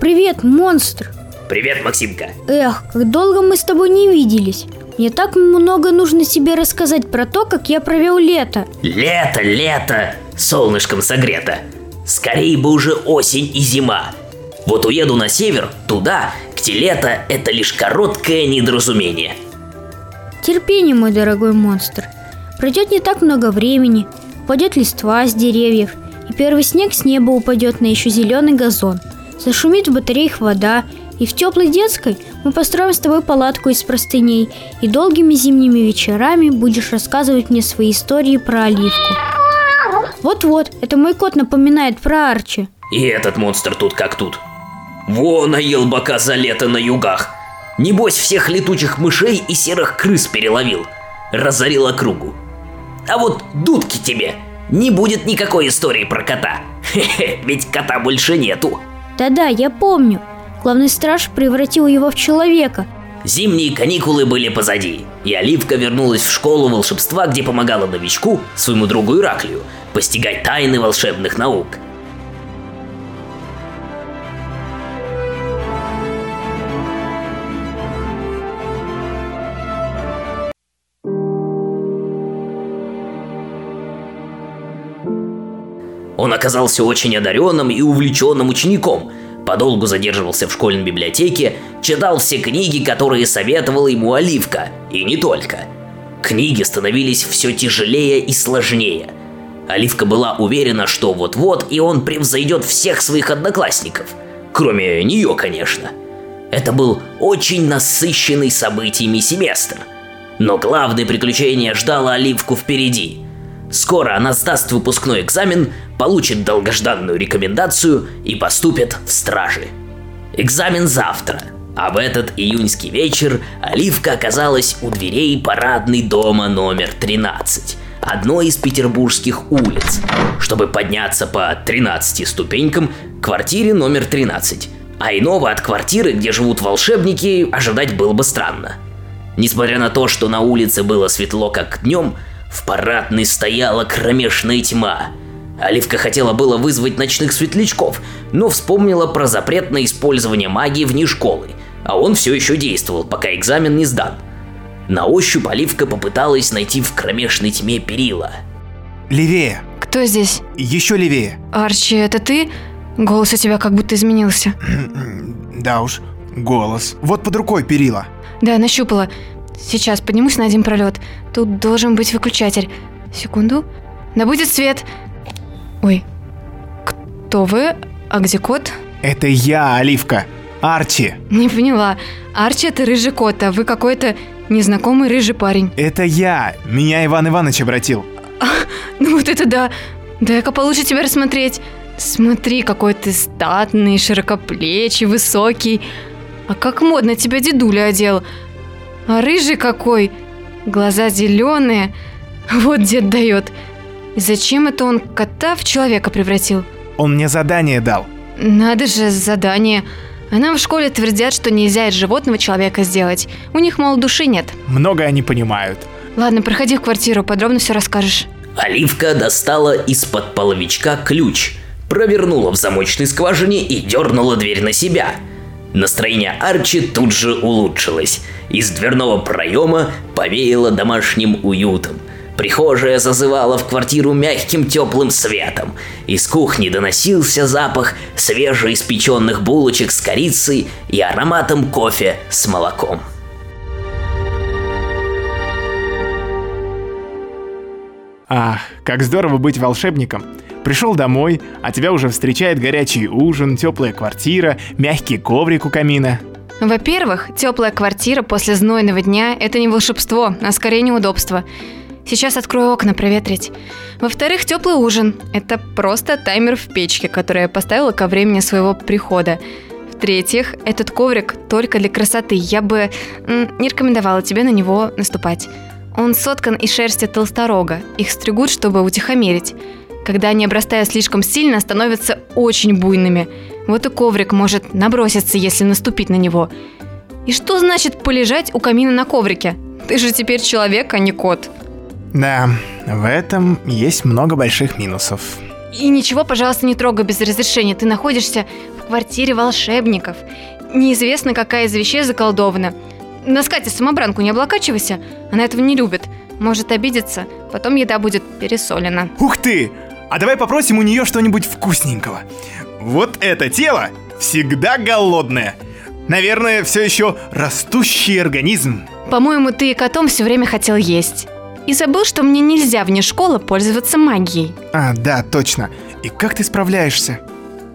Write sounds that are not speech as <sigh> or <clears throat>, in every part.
Привет, монстр! Привет, Максимка. Эх, как долго мы с тобой не виделись. Мне так много нужно тебе рассказать про то, как я провел лето. Лето, лето, солнышком согрето. Скорее бы уже осень и зима. Вот уеду на север, туда, где лето – это лишь короткое недоразумение. Терпение, мой дорогой монстр. Пройдет не так много времени, упадет листва с деревьев, и первый снег с неба упадет на еще зеленый газон. Зашумит в батареях вода, и в теплой детской мы построим с тобой палатку из простыней, и долгими зимними вечерами будешь рассказывать мне свои истории про оливку. Вот-вот, это мой кот напоминает про Арчи. И этот монстр тут как тут. Вон наел бока за лето на югах. Небось всех летучих мышей и серых крыс переловил. Разорил округу. А вот дудки тебе, не будет никакой истории про кота. <laughs> Хе-хе, ведь кота больше нету. Да-да, я помню. Главный страж превратил его в человека. Зимние каникулы были позади, и Оливка вернулась в школу волшебства, где помогала новичку, своему другу Ираклию, постигать тайны волшебных наук. Он оказался очень одаренным и увлеченным учеником – подолгу задерживался в школьной библиотеке, читал все книги, которые советовала ему Оливка, и не только. Книги становились все тяжелее и сложнее. Оливка была уверена, что вот-вот и он превзойдет всех своих одноклассников. Кроме нее, конечно. Это был очень насыщенный событиями семестр. Но главное приключение ждало Оливку впереди – Скоро она сдаст выпускной экзамен, получит долгожданную рекомендацию и поступит в стражи. Экзамен завтра, а в этот июньский вечер Оливка оказалась у дверей парадной дома номер 13, одной из петербургских улиц, чтобы подняться по 13 ступенькам к квартире номер 13. А иного от квартиры, где живут волшебники, ожидать было бы странно. Несмотря на то, что на улице было светло как днем, в парадной стояла кромешная тьма. Оливка хотела было вызвать ночных светлячков, но вспомнила про запрет на использование магии вне школы, а он все еще действовал, пока экзамен не сдан. На ощупь Оливка попыталась найти в кромешной тьме перила. Левее. Кто здесь? Еще левее. Арчи, это ты? Голос у тебя как будто изменился. <clears throat> Да уж, голос. Вот под рукой перила. Да, нащупала. Сейчас поднимусь на один пролет. Тут должен быть выключатель. Секунду. Да будет свет. Ой. Кто вы? А где кот? Это я, Оливка. Арчи. Не поняла. Арчи это рыжий кот, а вы какой-то незнакомый рыжий парень. Это я. Меня Иван Иванович обратил. А, ну вот это да. Дай-ка получше тебя рассмотреть. Смотри, какой ты статный, широкоплечий, высокий. А как модно тебя дедуля одел. А рыжий какой, глаза зеленые. Вот дед дает. Зачем это он кота в человека превратил? Он мне задание дал. Надо же, задание. А нам в школе твердят, что нельзя из животного человека сделать. У них, мол, души нет. Много они понимают. Ладно, проходи в квартиру, подробно все расскажешь. Оливка достала из-под половичка ключ, провернула в замочной скважине и дернула дверь на себя – Настроение Арчи тут же улучшилось. Из дверного проема повеяло домашним уютом. Прихожая зазывала в квартиру мягким теплым светом. Из кухни доносился запах свежеиспеченных булочек с корицей и ароматом кофе с молоком. Ах, как здорово быть волшебником. Пришел домой, а тебя уже встречает горячий ужин, теплая квартира, мягкий коврик у камина. Во-первых, теплая квартира после знойного дня – это не волшебство, а скорее неудобство. Сейчас открою окна проветрить. Во-вторых, теплый ужин – это просто таймер в печке, который я поставила ко времени своего прихода. В-третьих, этот коврик только для красоты. Я бы не рекомендовала тебе на него наступать. Он соткан из шерсти толсторога. Их стригут, чтобы утихомирить когда они обрастают слишком сильно, становятся очень буйными. Вот и коврик может наброситься, если наступить на него. И что значит полежать у камина на коврике? Ты же теперь человек, а не кот. Да, в этом есть много больших минусов. И ничего, пожалуйста, не трогай без разрешения. Ты находишься в квартире волшебников. Неизвестно, какая из вещей заколдована. На скате самобранку не облокачивайся, она этого не любит. Может обидеться, потом еда будет пересолена. Ух ты! А давай попросим у нее что-нибудь вкусненького. Вот это тело всегда голодное. Наверное, все еще растущий организм. По-моему, ты и котом все время хотел есть. И забыл, что мне нельзя вне школы пользоваться магией. А, да, точно. И как ты справляешься?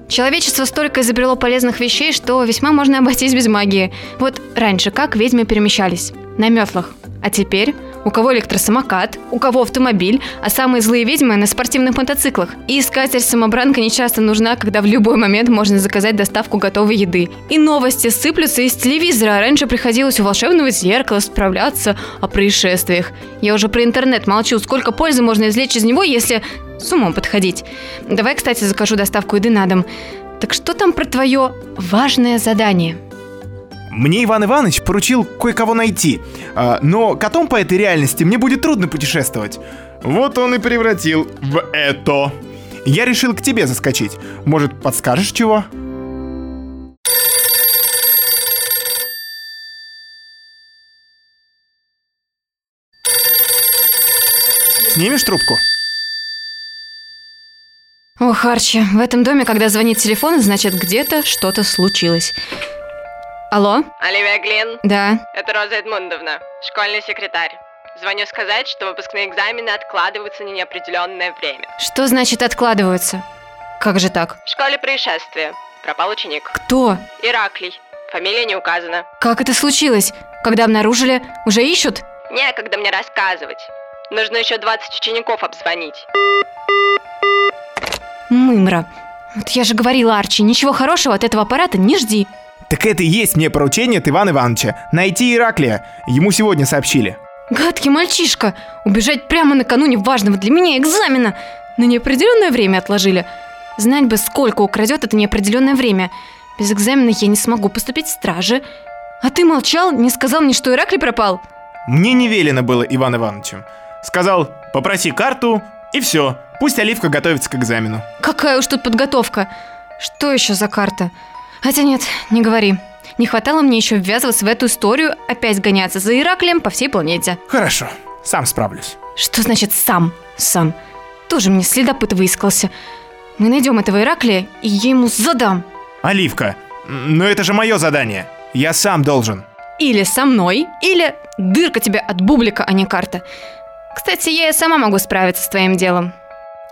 Человечество столько изобрело полезных вещей, что весьма можно обойтись без магии. Вот раньше как ведьмы перемещались? На метлах. А теперь у кого электросамокат, у кого автомобиль, а самые злые ведьмы на спортивных мотоциклах. И искатель-самобранка не часто нужна, когда в любой момент можно заказать доставку готовой еды. И новости сыплются из телевизора, а раньше приходилось у волшебного зеркала справляться о происшествиях. Я уже про интернет молчу, сколько пользы можно извлечь из него, если с умом подходить. Давай, кстати, закажу доставку еды на дом. Так что там про твое важное задание? Мне Иван Иванович поручил кое-кого найти, а, но котом по этой реальности мне будет трудно путешествовать. Вот он и превратил в это. Я решил к тебе заскочить. Может, подскажешь чего? Снимешь трубку? Ох, Арчи, в этом доме, когда звонит телефон, значит, где-то что-то случилось. Алло? Оливия Глин, Да. это Роза Эдмундовна, школьный секретарь. Звоню сказать, что выпускные экзамены откладываются на неопределенное время. Что значит откладываются? Как же так? В школе происшествие. Пропал ученик. Кто? Ираклий. Фамилия не указана. Как это случилось? Когда обнаружили? Уже ищут? Некогда мне рассказывать. Нужно еще 20 учеников обзвонить. Мымра. Вот я же говорила, Арчи, ничего хорошего от этого аппарата не жди. Так это и есть мне поручение от Ивана Ивановича. Найти Ираклия. Ему сегодня сообщили. Гадкий мальчишка. Убежать прямо накануне важного для меня экзамена. На неопределенное время отложили. Знать бы, сколько украдет это неопределенное время. Без экзамена я не смогу поступить в стражи. А ты молчал, не сказал мне, что Ираклий пропал? Мне не велено было Иван Ивановичем. Сказал, попроси карту, и все. Пусть Оливка готовится к экзамену. Какая уж тут подготовка. Что еще за карта? Хотя нет, не говори. Не хватало мне еще ввязываться в эту историю, опять гоняться за Ираклием по всей планете. Хорошо, сам справлюсь. Что значит сам? Сам. Тоже мне следопыт выискался. Мы найдем этого Ираклия, и я ему задам. Оливка, но это же мое задание. Я сам должен. Или со мной, или дырка тебе от бублика, а не карта. Кстати, я и сама могу справиться с твоим делом.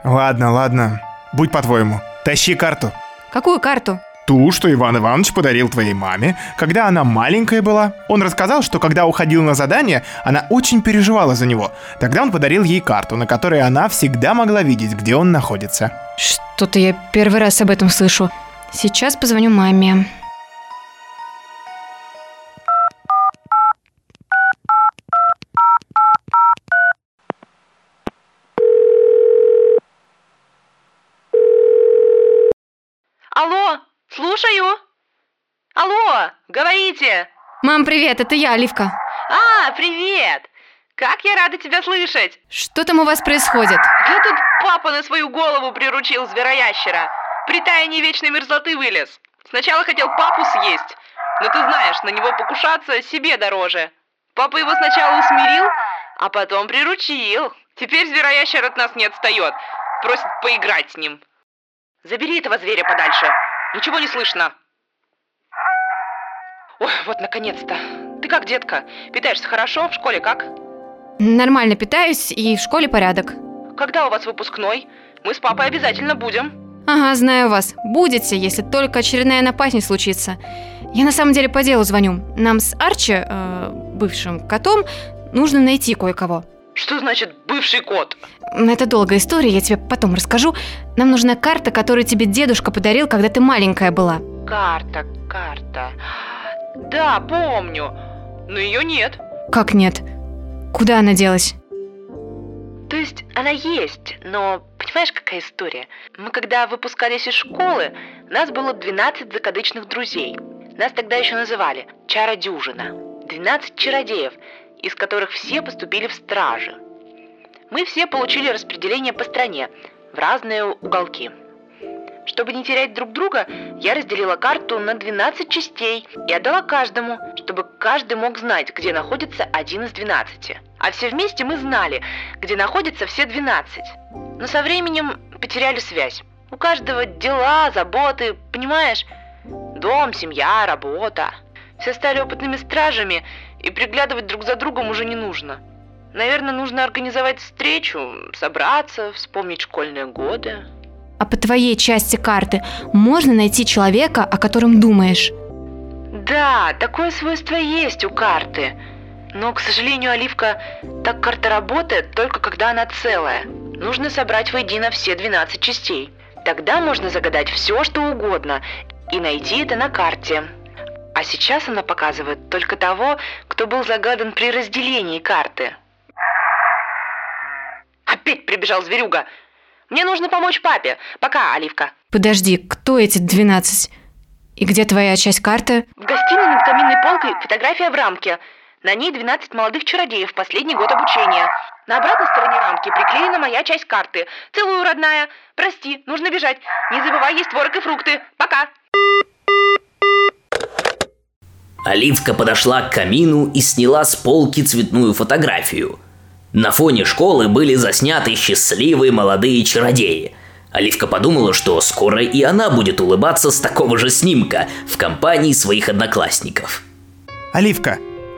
Ладно, ладно. Будь по-твоему. Тащи карту. Какую карту? Ту, что Иван Иванович подарил твоей маме, когда она маленькая была. Он рассказал, что когда уходил на задание, она очень переживала за него. Тогда он подарил ей карту, на которой она всегда могла видеть, где он находится. Что-то я первый раз об этом слышу. Сейчас позвоню маме. Говорите. Мам, привет, это я, Оливка. А, привет. Как я рада тебя слышать. Что там у вас происходит? Да тут папа на свою голову приручил звероящера. При таянии вечной мерзлоты вылез. Сначала хотел папу съесть, но ты знаешь, на него покушаться себе дороже. Папа его сначала усмирил, а потом приручил. Теперь звероящер от нас не отстает. Просит поиграть с ним. Забери этого зверя подальше. Ничего не слышно. Ой, вот наконец-то. Ты как, детка? Питаешься хорошо? В школе как? Нормально питаюсь и в школе порядок. Когда у вас выпускной? Мы с папой обязательно будем. Ага, знаю вас. Будете, если только очередная напасть не случится. Я на самом деле по делу звоню. Нам с Арчи, э, бывшим котом, нужно найти кое-кого. Что значит бывший кот? Это долгая история, я тебе потом расскажу. Нам нужна карта, которую тебе дедушка подарил, когда ты маленькая была. Карта, карта. Да, помню. Но ее нет. Как нет? Куда она делась? То есть она есть, но понимаешь, какая история? Мы когда выпускались из школы, нас было 12 закадычных друзей. Нас тогда еще называли Чародюжина. 12 чародеев, из которых все поступили в стражи. Мы все получили распределение по стране. в разные уголки. Чтобы не терять друг друга, я разделила карту на 12 частей и отдала каждому, чтобы каждый мог знать, где находится один из 12. А все вместе мы знали, где находятся все 12. Но со временем потеряли связь. У каждого дела, заботы, понимаешь? Дом, семья, работа. Все стали опытными стражами, и приглядывать друг за другом уже не нужно. Наверное, нужно организовать встречу, собраться, вспомнить школьные годы. А по твоей части карты можно найти человека, о котором думаешь? Да, такое свойство есть у карты. Но, к сожалению, Оливка, так карта работает только когда она целая. Нужно собрать воедино все 12 частей. Тогда можно загадать все, что угодно, и найти это на карте. А сейчас она показывает только того, кто был загадан при разделении карты. Опять прибежал зверюга. Мне нужно помочь папе. Пока, Оливка. Подожди, кто эти 12? И где твоя часть карты? В гостиной над каминной полкой фотография в рамке. На ней 12 молодых чародеев, последний год обучения. На обратной стороне рамки приклеена моя часть карты. Целую, родная. Прости, нужно бежать. Не забывай есть творог и фрукты. Пока. Оливка подошла к камину и сняла с полки цветную фотографию. На фоне школы были засняты счастливые молодые чародеи. Оливка подумала, что скоро и она будет улыбаться с такого же снимка в компании своих одноклассников. Оливка,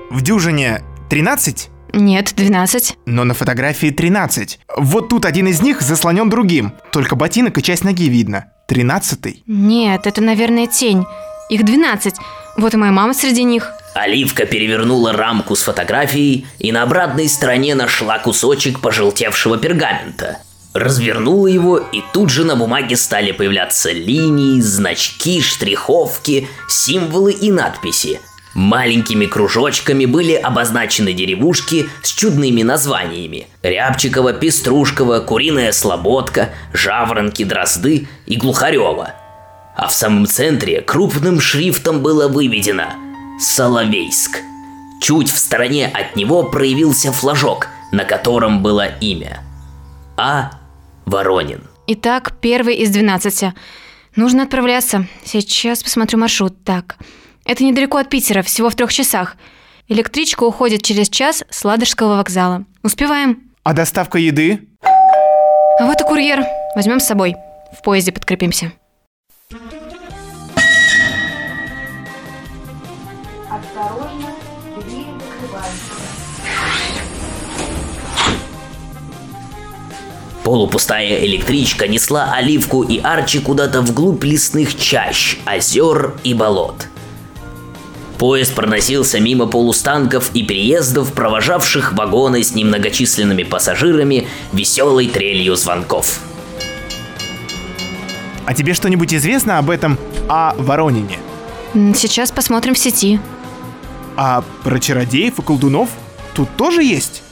в дюжине 13? Нет, 12. Но на фотографии 13. Вот тут один из них заслонен другим. Только ботинок и часть ноги видно. Тринадцатый. Нет, это, наверное, тень. Их 12. Вот и моя мама среди них. Оливка перевернула рамку с фотографией и на обратной стороне нашла кусочек пожелтевшего пергамента. Развернула его, и тут же на бумаге стали появляться линии, значки, штриховки, символы и надписи. Маленькими кружочками были обозначены деревушки с чудными названиями. Рябчикова, Пеструшкова, Куриная Слободка, Жаворонки, Дрозды и Глухарева. А в самом центре крупным шрифтом было выведено «Соловейск». Чуть в стороне от него проявился флажок, на котором было имя. А. Воронин. Итак, первый из 12. Нужно отправляться. Сейчас посмотрю маршрут. Так, это недалеко от Питера, всего в трех часах. Электричка уходит через час с Ладожского вокзала. Успеваем. А доставка еды? А вот и курьер. Возьмем с собой. В поезде подкрепимся. Полупустая электричка несла Оливку и Арчи куда-то вглубь лесных чащ, озер и болот. Поезд проносился мимо полустанков и переездов, провожавших вагоны с немногочисленными пассажирами веселой трелью звонков. А тебе что-нибудь известно об этом о Воронине? Сейчас посмотрим в сети. А про чародеев и колдунов тут тоже есть?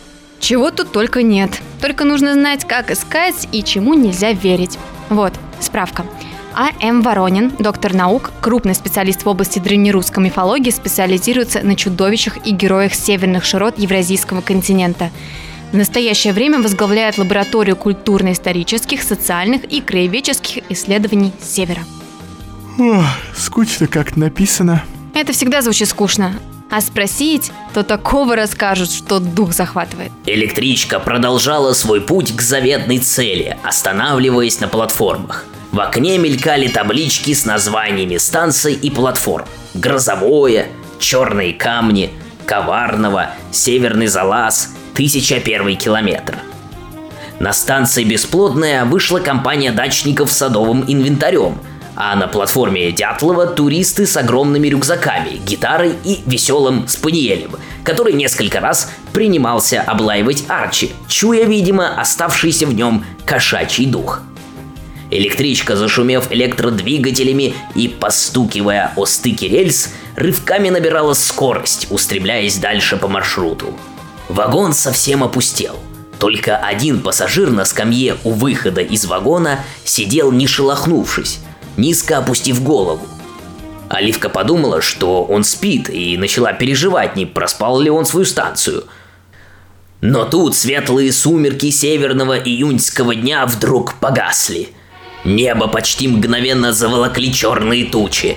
Чего тут только нет. Только нужно знать, как искать и чему нельзя верить. Вот, справка. А. М. Воронин, доктор наук, крупный специалист в области древнерусской мифологии, специализируется на чудовищах и героях северных широт Евразийского континента. В настоящее время возглавляет лабораторию культурно-исторических, социальных и краеведческих исследований Севера. Ох, скучно как написано. Это всегда звучит скучно. А спросить, то такого расскажут, что дух захватывает. Электричка продолжала свой путь к заветной цели, останавливаясь на платформах. В окне мелькали таблички с названиями станций и платформ. Грозовое, Черные камни, Коварного, Северный залаз, 1001 километр. На станции Бесплодная вышла компания дачников с садовым инвентарем, а на платформе Дятлова туристы с огромными рюкзаками, гитарой и веселым спаниелем, который несколько раз принимался облаивать Арчи, чуя, видимо, оставшийся в нем кошачий дух. Электричка, зашумев электродвигателями и постукивая о стыке рельс, рывками набирала скорость, устремляясь дальше по маршруту. Вагон совсем опустел. Только один пассажир на скамье у выхода из вагона сидел не шелохнувшись, низко опустив голову. Оливка подумала, что он спит, и начала переживать, не проспал ли он свою станцию. Но тут светлые сумерки северного июньского дня вдруг погасли. Небо почти мгновенно заволокли черные тучи.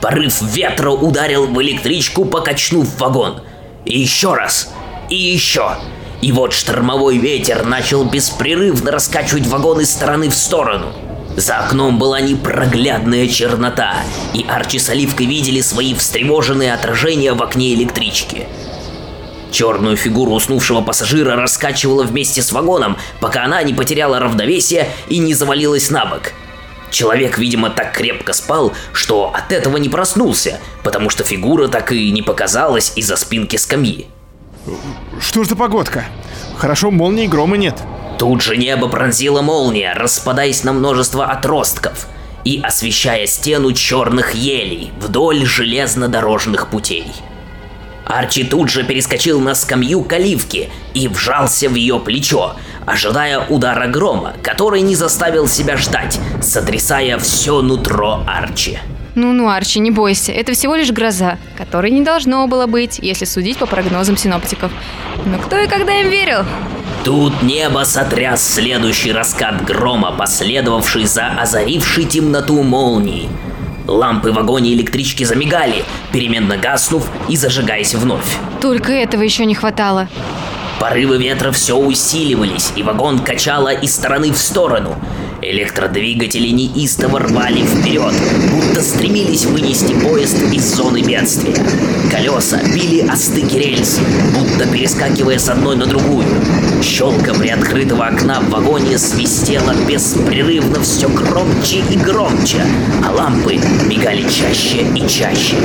Порыв ветра ударил в электричку, покачнув вагон. И еще раз. И еще. И вот штормовой ветер начал беспрерывно раскачивать вагон из стороны в сторону. За окном была непроглядная чернота, и Арчи с Оливкой видели свои встревоженные отражения в окне электрички. Черную фигуру уснувшего пассажира раскачивала вместе с вагоном, пока она не потеряла равновесие и не завалилась на бок. Человек, видимо, так крепко спал, что от этого не проснулся, потому что фигура так и не показалась из-за спинки скамьи. Что ж за погодка? Хорошо, молнии и грома нет. Тут же небо пронзила молния, распадаясь на множество отростков и освещая стену черных елей вдоль железнодорожных путей. Арчи тут же перескочил на скамью каливки и вжался в ее плечо, ожидая удара грома, который не заставил себя ждать, сотрясая все нутро Арчи. Ну-ну, Арчи, не бойся, это всего лишь гроза, которой не должно было быть, если судить по прогнозам синоптиков. Но кто и когда им верил? Тут небо сотряс следующий раскат грома, последовавший за озарившей темноту молнией. Лампы в вагоне электрички замигали, переменно гаснув и зажигаясь вновь. Только этого еще не хватало. Порывы ветра все усиливались, и вагон качало из стороны в сторону. Электродвигатели неистово рвали вперед, будто стремились вынести поезд из зоны бедствия. Колеса били о стыки рельс, будто перескакивая с одной на другую. Щелка приоткрытого окна в вагоне свистела беспрерывно все громче и громче, а лампы мигали чаще и чаще.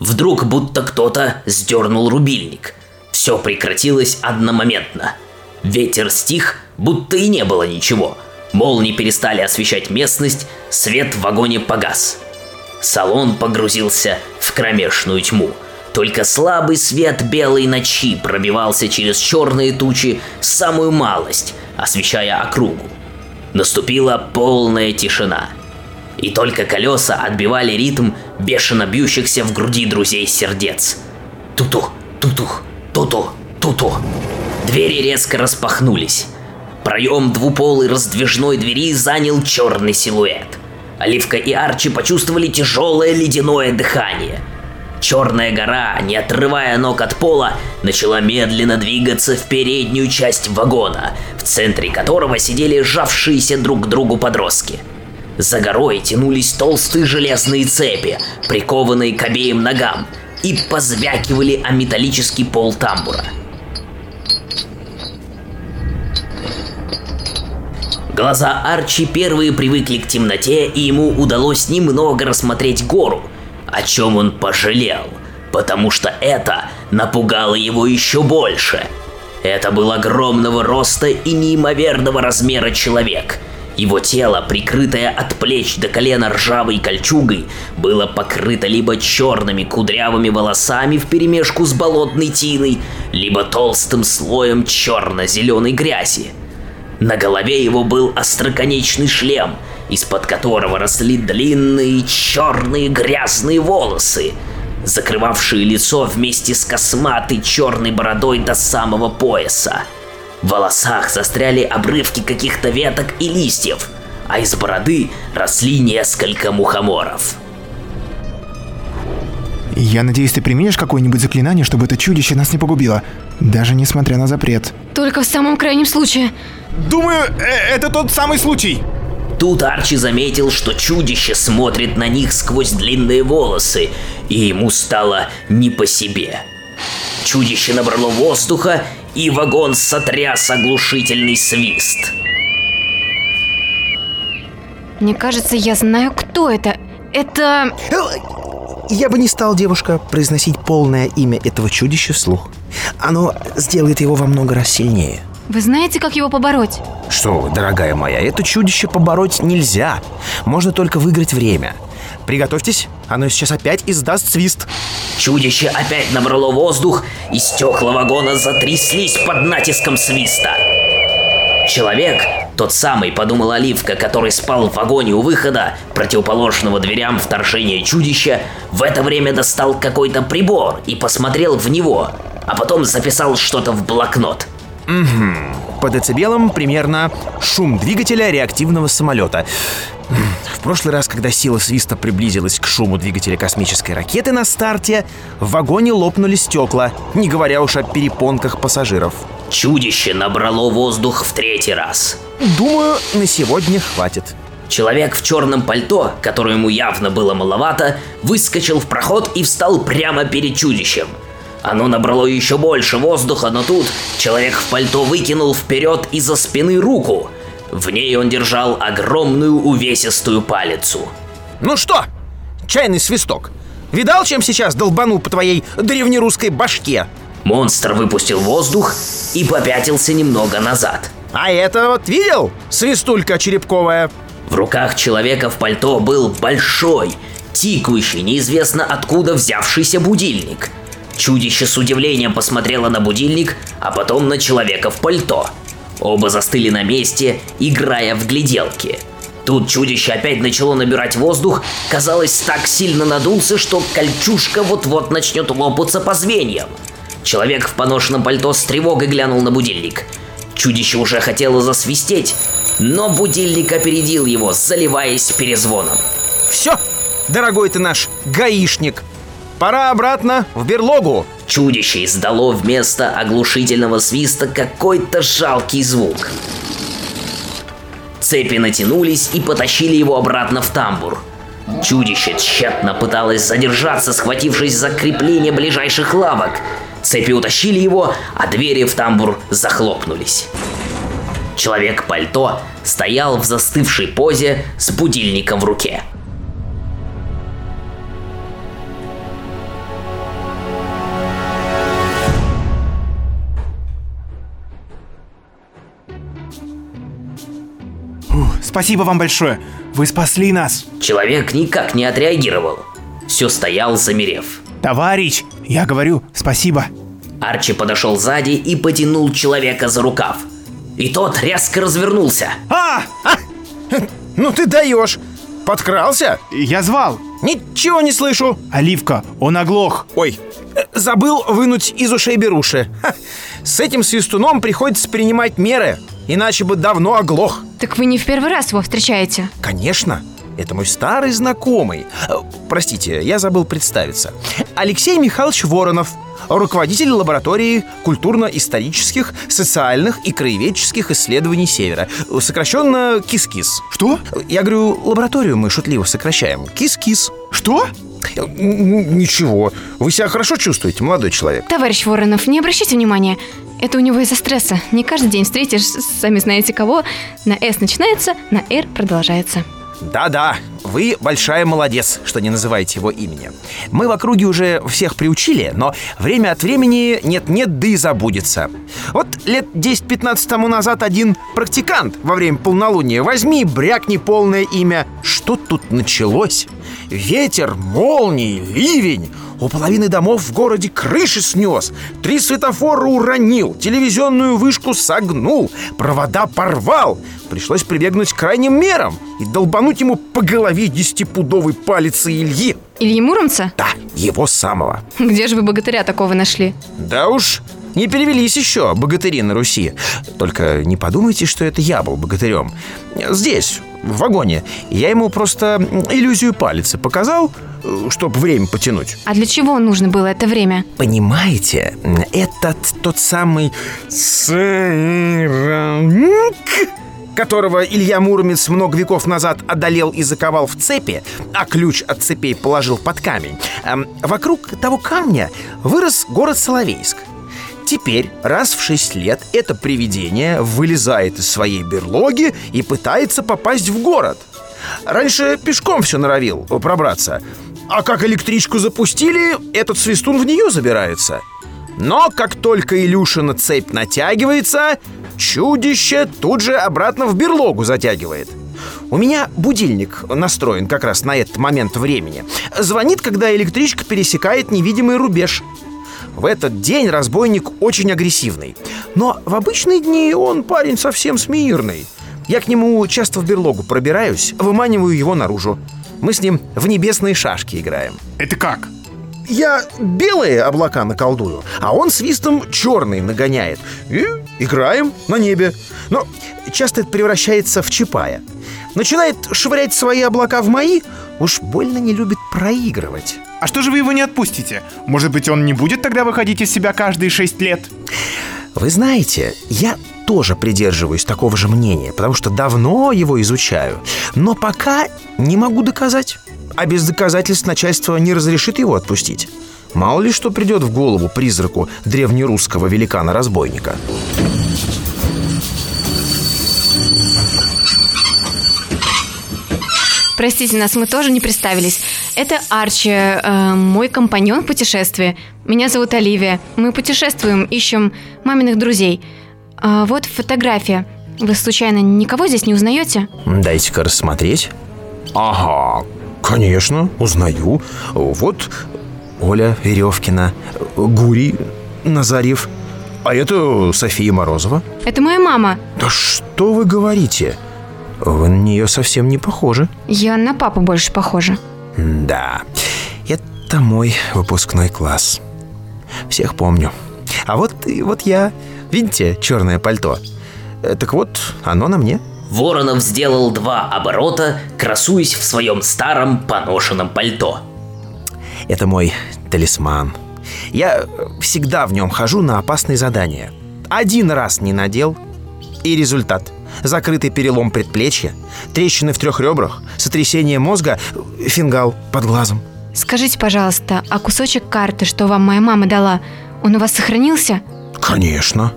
Вдруг будто кто-то сдернул рубильник. Все прекратилось одномоментно. Ветер стих, будто и не было ничего. Молнии перестали освещать местность, свет в вагоне погас. Салон погрузился в кромешную тьму. Только слабый свет белой ночи пробивался через черные тучи самую малость, освещая округу. Наступила полная тишина. И только колеса отбивали ритм бешено бьющихся в груди друзей сердец. Туту, тутух, туту, туту. Двери резко распахнулись. Проем двуполой раздвижной двери занял черный силуэт. Оливка и Арчи почувствовали тяжелое ледяное дыхание. Черная гора, не отрывая ног от пола, начала медленно двигаться в переднюю часть вагона, в центре которого сидели сжавшиеся друг к другу подростки. За горой тянулись толстые железные цепи, прикованные к обеим ногам, и позвякивали о металлический пол тамбура. Глаза Арчи первые привыкли к темноте, и ему удалось немного рассмотреть гору, о чем он пожалел, потому что это напугало его еще больше. Это был огромного роста и неимоверного размера человек. Его тело, прикрытое от плеч до колена ржавой кольчугой, было покрыто либо черными кудрявыми волосами вперемешку с болотной тиной, либо толстым слоем черно-зеленой грязи. На голове его был остроконечный шлем, из-под которого росли длинные черные грязные волосы, закрывавшие лицо вместе с косматой черной бородой до самого пояса. В волосах застряли обрывки каких-то веток и листьев, а из бороды росли несколько мухоморов. Я надеюсь, ты применишь какое-нибудь заклинание, чтобы это чудище нас не погубило, даже несмотря на запрет. Только в самом крайнем случае. Думаю, э, это тот самый случай. Тут Арчи заметил, что чудище смотрит на них сквозь длинные волосы, и ему стало не по себе. Чудище набрало воздуха, и вагон сотряс оглушительный свист. Мне кажется, я знаю, кто это. Это... Я бы не стал, девушка, произносить полное имя этого чудища вслух. Оно сделает его во много раз сильнее. Вы знаете, как его побороть? Что дорогая моя, это чудище побороть нельзя. Можно только выиграть время. Приготовьтесь, оно сейчас опять издаст свист. Чудище опять набрало воздух, и стекла вагона затряслись под натиском свиста. Человек, Тот самый, подумал Оливка, который спал в вагоне у выхода, противоположного дверям вторжения чудища, в это время достал какой-то прибор и посмотрел в него, а потом записал что-то в блокнот. По децибелам примерно шум двигателя реактивного самолета. В прошлый раз, когда сила свиста приблизилась к шуму двигателя космической ракеты на старте, в вагоне лопнули стекла, не говоря уж о перепонках пассажиров. Чудище набрало воздух в третий раз. Думаю, на сегодня хватит. Человек в черном пальто, которое ему явно было маловато, выскочил в проход и встал прямо перед чудищем. Оно набрало еще больше воздуха, но тут человек в пальто выкинул вперед из-за спины руку. В ней он держал огромную увесистую палицу. Ну что, чайный свисток, видал, чем сейчас долбанул по твоей древнерусской башке? Монстр выпустил воздух и попятился немного назад. А это вот видел, свистулька черепковая? В руках человека в пальто был большой, тикающий, неизвестно откуда взявшийся будильник. Чудище с удивлением посмотрело на будильник, а потом на человека в пальто. Оба застыли на месте, играя в гляделки. Тут чудище опять начало набирать воздух, казалось, так сильно надулся, что кольчушка вот-вот начнет лопаться по звеньям. Человек в поношенном пальто с тревогой глянул на будильник. Чудище уже хотело засвистеть, но будильник опередил его, заливаясь перезвоном. Все, дорогой ты наш гаишник, пора обратно в берлогу. Чудище издало вместо оглушительного свиста какой-то жалкий звук. Цепи натянулись и потащили его обратно в тамбур. Чудище тщетно пыталось задержаться, схватившись за крепление ближайших лавок. Цепи утащили его, а двери в тамбур захлопнулись. Человек-пальто стоял в застывшей позе с будильником в руке. Спасибо вам большое. Вы спасли нас. Человек никак не отреагировал. Все стоял, замерев. Товарищ, я говорю спасибо. Арчи подошел сзади и потянул человека за рукав. И тот резко развернулся. А! Ну ты даешь. Подкрался? Я звал. Ничего не слышу. Оливка, он оглох. Ой, забыл вынуть из ушей беруши. Ха, С этим свистуном приходится принимать меры, иначе бы давно оглох. Так вы не в первый раз его встречаете. Конечно, это мой старый знакомый. Э, Простите, я забыл представиться. Алексей Михайлович Воронов, руководитель лаборатории культурно-исторических, социальных и краеведческих исследований Севера. Сокращенно КИС-КИС. Что? Я говорю, лабораторию мы шутливо сокращаем. КИС-КИС. Что? Н- Ничего. Вы себя хорошо чувствуете, молодой человек? Товарищ Воронов, не обращайте внимания. Это у него из-за стресса. Не каждый день встретишь, сами знаете кого. На «С» начинается, на «Р» продолжается. Да-да, вы большая молодец, что не называете его имени. Мы в округе уже всех приучили, но время от времени нет-нет, да и забудется. Вот лет 10-15 тому назад один практикант во время полнолуния возьми брякни полное имя. Что тут началось? Ветер, молнии, ливень. У половины домов в городе крыши снес, три светофора уронил, телевизионную вышку согнул, провода порвал. Пришлось прибегнуть к крайним мерам и долбануть ему по голове десятипудовой палицей Ильи. Ильи Муромца? Да, его самого. Где же вы богатыря такого нашли? Да уж, не перевелись еще богатыри на Руси. Только не подумайте, что это я был богатырем. Здесь, в вагоне, я ему просто иллюзию палицы показал, чтобы время потянуть. А для чего нужно было это время? Понимаете, этот тот самый которого Илья Муромец много веков назад одолел и заковал в цепи, а ключ от цепей положил под камень, эм, вокруг того камня вырос город Соловейск. Теперь раз в шесть лет это привидение вылезает из своей берлоги и пытается попасть в город. Раньше пешком все норовил пробраться. А как электричку запустили, этот свистун в нее забирается. Но как только Илюшина цепь натягивается, чудище тут же обратно в берлогу затягивает. У меня будильник настроен как раз на этот момент времени. Звонит, когда электричка пересекает невидимый рубеж. В этот день разбойник очень агрессивный. Но в обычные дни он парень совсем смирный. Я к нему часто в берлогу пробираюсь, выманиваю его наружу. Мы с ним в небесные шашки играем. Это как? Я белые облака наколдую, а он свистом черные нагоняет. И играем на небе. Но часто это превращается в чапая. Начинает швырять свои облака в мои, уж больно не любит проигрывать. А что же вы его не отпустите? Может быть, он не будет тогда выходить из себя каждые шесть лет? Вы знаете, я тоже придерживаюсь такого же мнения, потому что давно его изучаю. Но пока не могу доказать. А без доказательств начальство не разрешит его отпустить. Мало ли что придет в голову призраку древнерусского великана-разбойника. Простите нас, мы тоже не представились. Это Арчи, э, мой компаньон в путешествии. Меня зовут Оливия. Мы путешествуем, ищем маминых друзей. А вот фотография. Вы случайно никого здесь не узнаете? Дайте-ка рассмотреть. Ага, конечно, узнаю. Вот Оля Веревкина, Гурий Назарев. А это София Морозова. Это моя мама. Да что вы говорите? Вы на нее совсем не похожи. Я на папу больше похожа. Да, это мой выпускной класс. Всех помню. А вот, и вот я. Видите, черное пальто? Э, Так вот, оно на мне. Воронов сделал два оборота, красуясь в своем старом поношенном пальто. Это мой талисман. Я всегда в нем хожу на опасные задания. Один раз не надел, и результат. Закрытый перелом предплечья, трещины в трех ребрах, сотрясение мозга, фингал под глазом. Скажите, пожалуйста, а кусочек карты, что вам моя мама дала, он у вас сохранился? Конечно.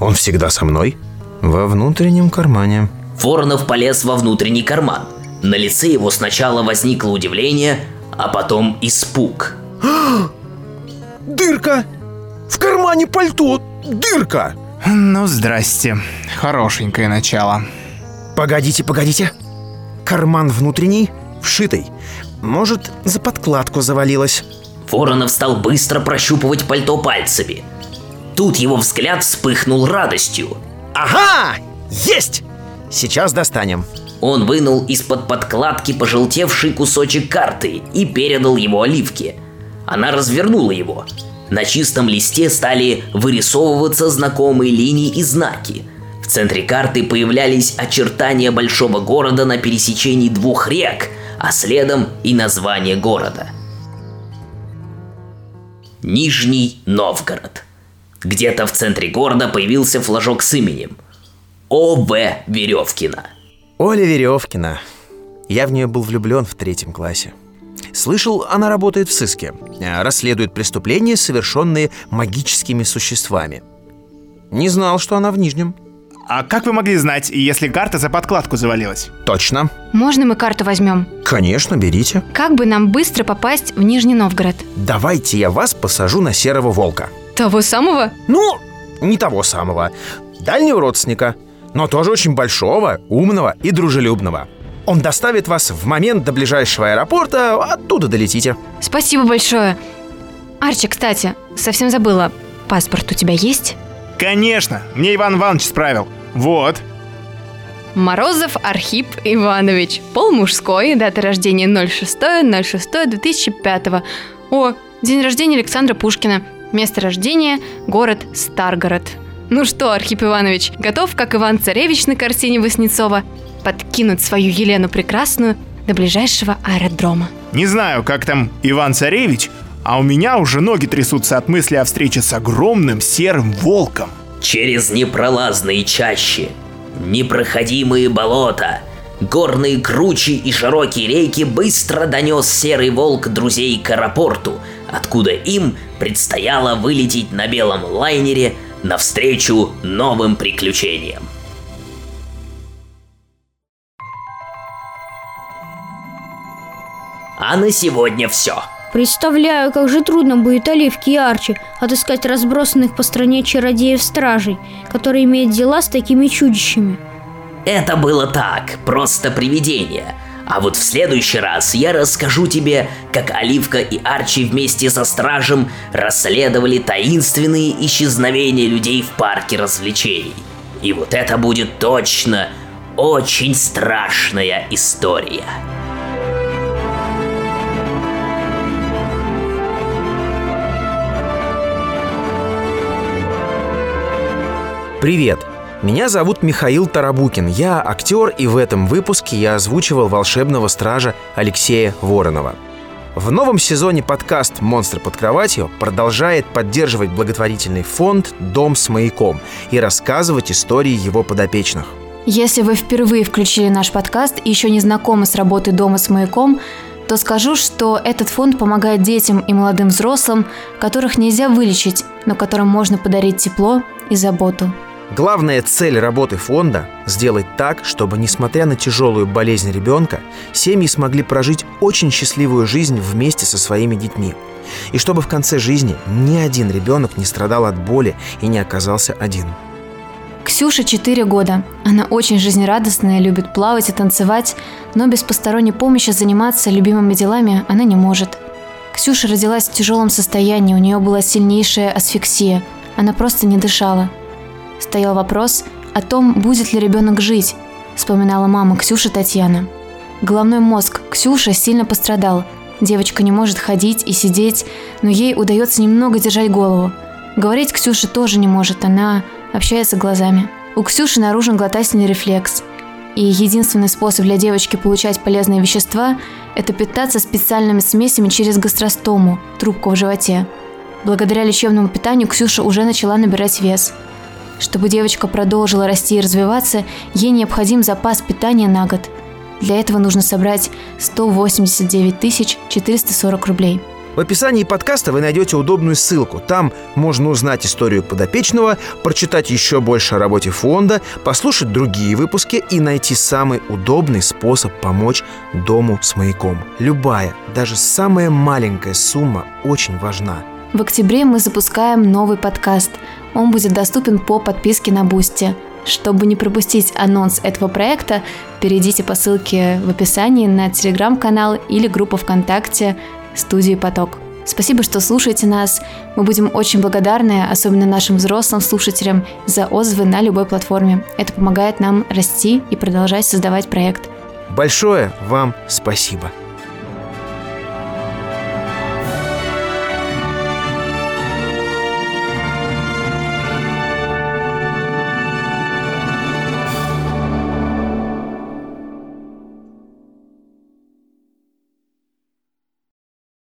Он всегда со мной. Во внутреннем кармане. Воронов полез во внутренний карман. На лице его сначала возникло удивление, а потом испуг. <gasps> Дырка! В кармане пальто! Дырка! Ну, здрасте. Хорошенькое начало. Погодите, погодите. Карман внутренний, вшитый. Может, за подкладку завалилась. Воронов стал быстро прощупывать пальто пальцами. Тут его взгляд вспыхнул радостью. Ага! Есть! Сейчас достанем. Он вынул из-под подкладки пожелтевший кусочек карты и передал его Оливке. Она развернула его. На чистом листе стали вырисовываться знакомые линии и знаки. В центре карты появлялись очертания большого города на пересечении двух рек, а следом и название города. Нижний Новгород. Где-то в центре города появился флажок с именем. О.В. Веревкина. Оля Веревкина. Я в нее был влюблен в третьем классе. Слышал, она работает в сыске. Расследует преступления, совершенные магическими существами. Не знал, что она в Нижнем. А как вы могли знать, если карта за подкладку завалилась? Точно. Можно мы карту возьмем? Конечно, берите. Как бы нам быстро попасть в Нижний Новгород? Давайте я вас посажу на серого волка. Того самого? Ну, не того самого. Дальнего родственника. Но тоже очень большого, умного и дружелюбного. Он доставит вас в момент до ближайшего аэропорта, оттуда долетите. Спасибо большое. Арчи, кстати, совсем забыла. Паспорт у тебя есть? Конечно, мне Иван Иванович справил. Вот. Морозов Архип Иванович. Пол мужской, дата рождения 06.06.2005. О, день рождения Александра Пушкина. Место рождения – город Старгород. Ну что, Архип Иванович, готов, как Иван-Царевич на картине Васнецова, подкинуть свою Елену Прекрасную до ближайшего аэродрома? Не знаю, как там Иван-Царевич, а у меня уже ноги трясутся от мысли о встрече с огромным серым волком. Через непролазные чащи, непроходимые болота, горные кручи и широкие реки быстро донес серый волк друзей к аэропорту, откуда им предстояло вылететь на белом лайнере навстречу новым приключениям. А на сегодня все. Представляю, как же трудно будет Оливке и Арчи отыскать разбросанных по стране чародеев-стражей, которые имеют дела с такими чудищами. Это было так, просто привидение. А вот в следующий раз я расскажу тебе, как Оливка и Арчи вместе со стражем расследовали таинственные исчезновения людей в парке развлечений. И вот это будет точно очень страшная история. Привет! Меня зовут Михаил Тарабукин. Я актер, и в этом выпуске я озвучивал волшебного стража Алексея Воронова. В новом сезоне подкаст «Монстр под кроватью» продолжает поддерживать благотворительный фонд «Дом с маяком» и рассказывать истории его подопечных. Если вы впервые включили наш подкаст и еще не знакомы с работой «Дома с маяком», то скажу, что этот фонд помогает детям и молодым взрослым, которых нельзя вылечить, но которым можно подарить тепло и заботу. Главная цель работы фонда – сделать так, чтобы, несмотря на тяжелую болезнь ребенка, семьи смогли прожить очень счастливую жизнь вместе со своими детьми. И чтобы в конце жизни ни один ребенок не страдал от боли и не оказался один. Ксюше 4 года. Она очень жизнерадостная, любит плавать и танцевать, но без посторонней помощи заниматься любимыми делами она не может. Ксюша родилась в тяжелом состоянии, у нее была сильнейшая асфиксия. Она просто не дышала – стоял вопрос о том, будет ли ребенок жить, вспоминала мама Ксюши Татьяна. Головной мозг Ксюши сильно пострадал. Девочка не может ходить и сидеть, но ей удается немного держать голову. Говорить Ксюша тоже не может, она общается глазами. У Ксюши наружен глотательный рефлекс. И единственный способ для девочки получать полезные вещества – это питаться специальными смесями через гастростому, трубку в животе. Благодаря лечебному питанию Ксюша уже начала набирать вес – чтобы девочка продолжила расти и развиваться, ей необходим запас питания на год. Для этого нужно собрать 189 440 рублей. В описании подкаста вы найдете удобную ссылку. Там можно узнать историю подопечного, прочитать еще больше о работе фонда, послушать другие выпуски и найти самый удобный способ помочь дому с маяком. Любая, даже самая маленькая сумма очень важна. В октябре мы запускаем новый подкаст. Он будет доступен по подписке на Бусти. Чтобы не пропустить анонс этого проекта, перейдите по ссылке в описании на телеграм-канал или группу ВКонтакте студии «Поток». Спасибо, что слушаете нас. Мы будем очень благодарны, особенно нашим взрослым слушателям, за отзывы на любой платформе. Это помогает нам расти и продолжать создавать проект. Большое вам спасибо.